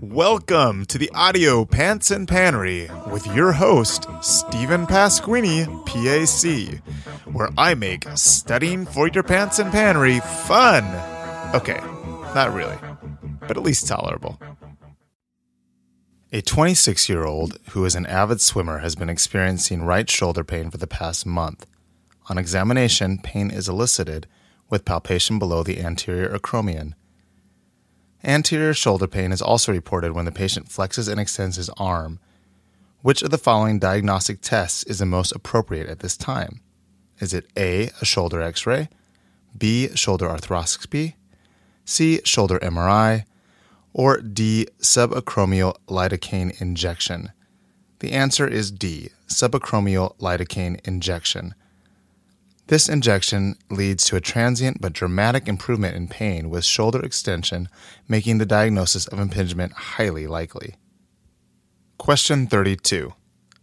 Welcome to the Audio PANCE and PANRE with your host, Stephen Pasquini, PAC, where I make studying for your PANCE and PANRE fun. Okay, not really, but at least tolerable. A 26 year old who is an avid swimmer has been experiencing right shoulder pain for the past month. On examination, pain is elicited with palpation below the anterior acromion. Anterior shoulder pain is also reported when the patient flexes and extends his arm. Which of the following diagnostic tests is the most appropriate at this time? Is it A, a shoulder x ray, B, shoulder arthroscopy, C, shoulder MRI, or D, subacromial lidocaine injection? The answer is D, subacromial lidocaine injection. This injection leads to a transient but dramatic improvement in pain with shoulder extension, making the diagnosis of impingement highly likely. Question 32.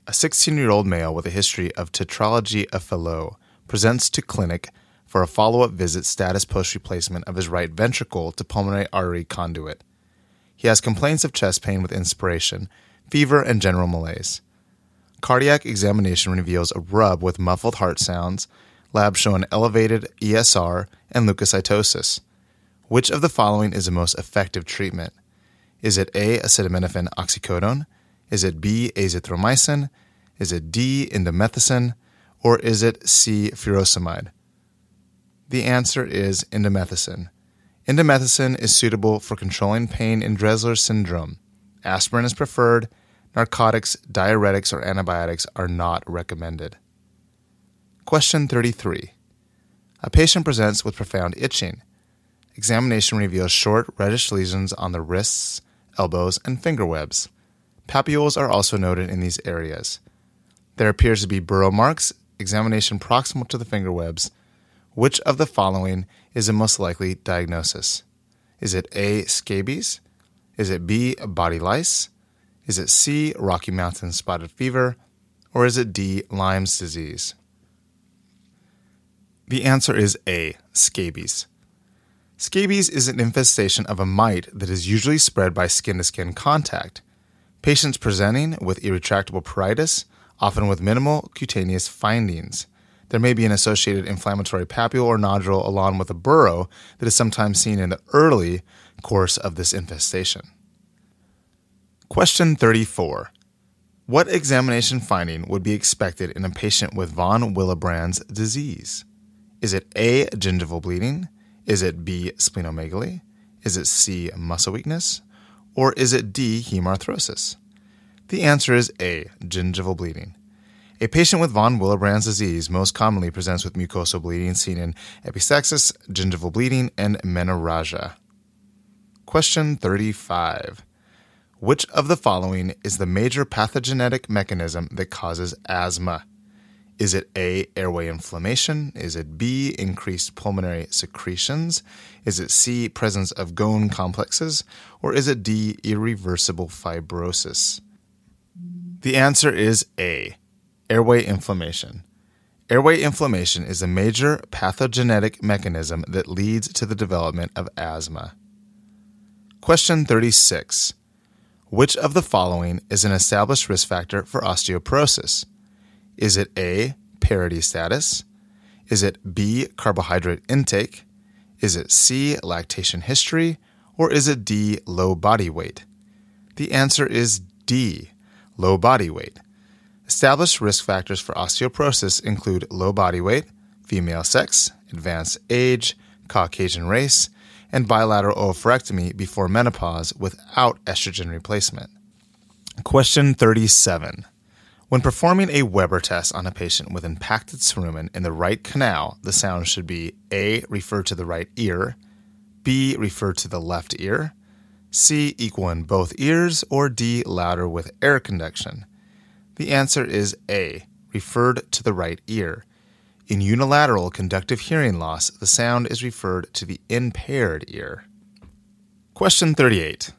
A 16 year old male with a history of tetralogy of Fallot presents to clinic for a follow up visit status post replacement of his right ventricle to pulmonary artery conduit. He has complaints of chest pain with inspiration, fever, and general malaise. Cardiac examination reveals a rub with muffled heart sounds labs show an elevated ESR and leukocytosis. Which of the following is the most effective treatment? Is it A. acetaminophen oxycodone? Is it B. azithromycin? Is it D. indomethacin? Or is it C. furosemide? The answer is indomethacin. Indomethacin is suitable for controlling pain in Dressler syndrome. Aspirin is preferred. Narcotics, diuretics, or antibiotics are not recommended. Question 33. A patient presents with profound itching. Examination reveals short, reddish lesions on the wrists, elbows, and finger webs. Papules are also noted in these areas. There appears to be burrow marks, examination proximal to the finger webs. Which of the following is the most likely diagnosis? Is it A. scabies? Is it B. body lice? Is it C. Rocky Mountain spotted fever? Or is it D. Lyme's disease? The answer is A. Scabies. Scabies is an infestation of a mite that is usually spread by skin to skin contact. Patients presenting with irretractable pruritus, often with minimal cutaneous findings. There may be an associated inflammatory papule or nodule along with a burrow that is sometimes seen in the early course of this infestation. Question 34. What examination finding would be expected in a patient with von Willebrand's disease? Is it A, gingival bleeding? Is it B, splenomegaly? Is it C, muscle weakness? Or is it D, hemarthrosis? The answer is A, gingival bleeding. A patient with von Willebrand's disease most commonly presents with mucosal bleeding seen in epistaxis, gingival bleeding, and menorrhagia. Question 35. Which of the following is the major pathogenetic mechanism that causes asthma? Is it A, airway inflammation? Is it B, increased pulmonary secretions? Is it C, presence of Ghon complexes? Or is it D, irreversible fibrosis? The answer is A, airway inflammation. Airway inflammation is a major pathogenetic mechanism that leads to the development of asthma. Question 36. Which of the following is an established risk factor for osteoporosis? Is it A, parity status? Is it B, carbohydrate intake? Is it C, lactation history? Or is it D, low body weight? The answer is D, low body weight. Established risk factors for osteoporosis include low body weight, female sex, advanced age, Caucasian race, and bilateral oophorectomy before menopause without estrogen replacement. Question 37. When performing a Weber test on a patient with impacted cerumen in the right canal, the sound should be A. Refer to the right ear, B. Refer to the left ear, C. Equal in both ears, or D. Louder with air conduction. The answer is A. Referred to the right ear. In unilateral conductive hearing loss, the sound is referred to the impaired ear. Question 38.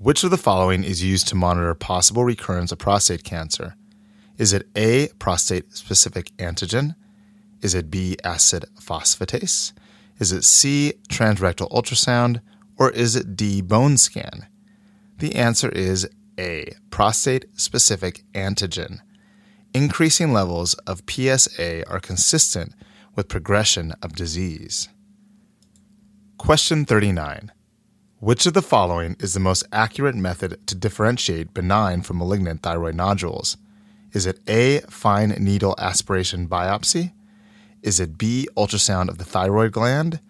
Which of the following is used to monitor possible recurrence of prostate cancer? Is it A, prostate specific antigen? Is it B, acid phosphatase? Is it C, transrectal ultrasound? Or is it D, bone scan? The answer is A. Prostate specific antigen. Increasing levels of PSA are consistent with progression of disease. Question 39. Which of the following is the most accurate method to differentiate benign from malignant thyroid nodules? Is it A. Fine needle aspiration biopsy? Is it B. Ultrasound of the thyroid gland?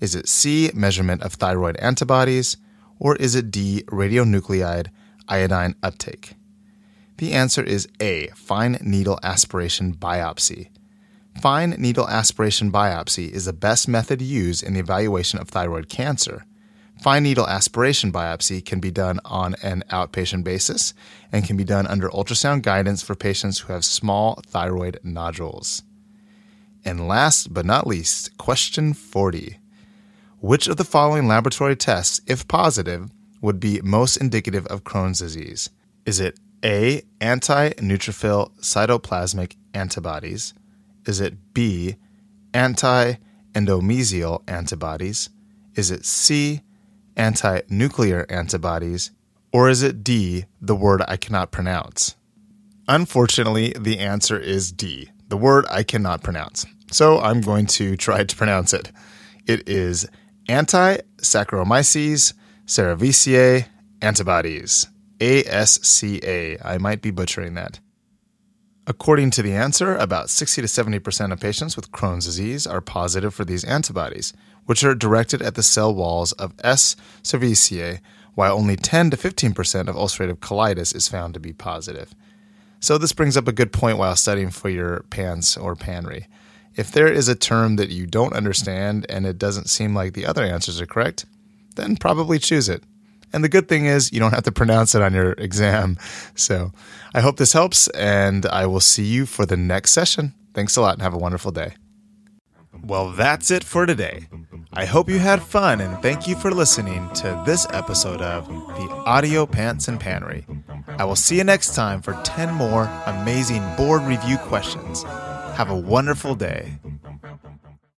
Is it C. Measurement of thyroid antibodies? Or is it D. Radionuclide iodine uptake? The answer is A. Fine needle aspiration biopsy. Fine needle aspiration biopsy is the best method used in the evaluation of thyroid cancer. Fine needle aspiration biopsy can be done on an outpatient basis and can be done under ultrasound guidance for patients who have small thyroid nodules. And last but not least, question 40. Which of the following laboratory tests, if positive, would be most indicative of Crohn's disease? Is it A. Anti neutrophil cytoplasmic antibodies? Is it B. Anti endomysial antibodies? Is it C. Anti nuclear antibodies? Or is it D. The word I cannot pronounce? Unfortunately, the answer is D. The word I cannot pronounce. So I'm going to try to pronounce it. It is anti Saccharomyces cerevisiae antibodies. ASCA. I might be butchering that. According to the answer, about 60 to 70% of patients with Crohn's disease are positive for these antibodies, which are directed at the cell walls of S. cerevisiae, while only 10 to 15% of ulcerative colitis is found to be positive. So, this brings up a good point while studying for your PANCE or PANRE. If there is a term that you don't understand and it doesn't seem like the other answers are correct, then probably choose it. And the good thing is, you don't have to pronounce it on your exam. So I hope this helps, and I will see you for the next session. Thanks a lot and have a wonderful day. Well, that's it for today. I hope you had fun and thank you for listening to this episode of the Audio PANCE and PANRE. I will see you next time for 10 more amazing board review questions. Have a wonderful day.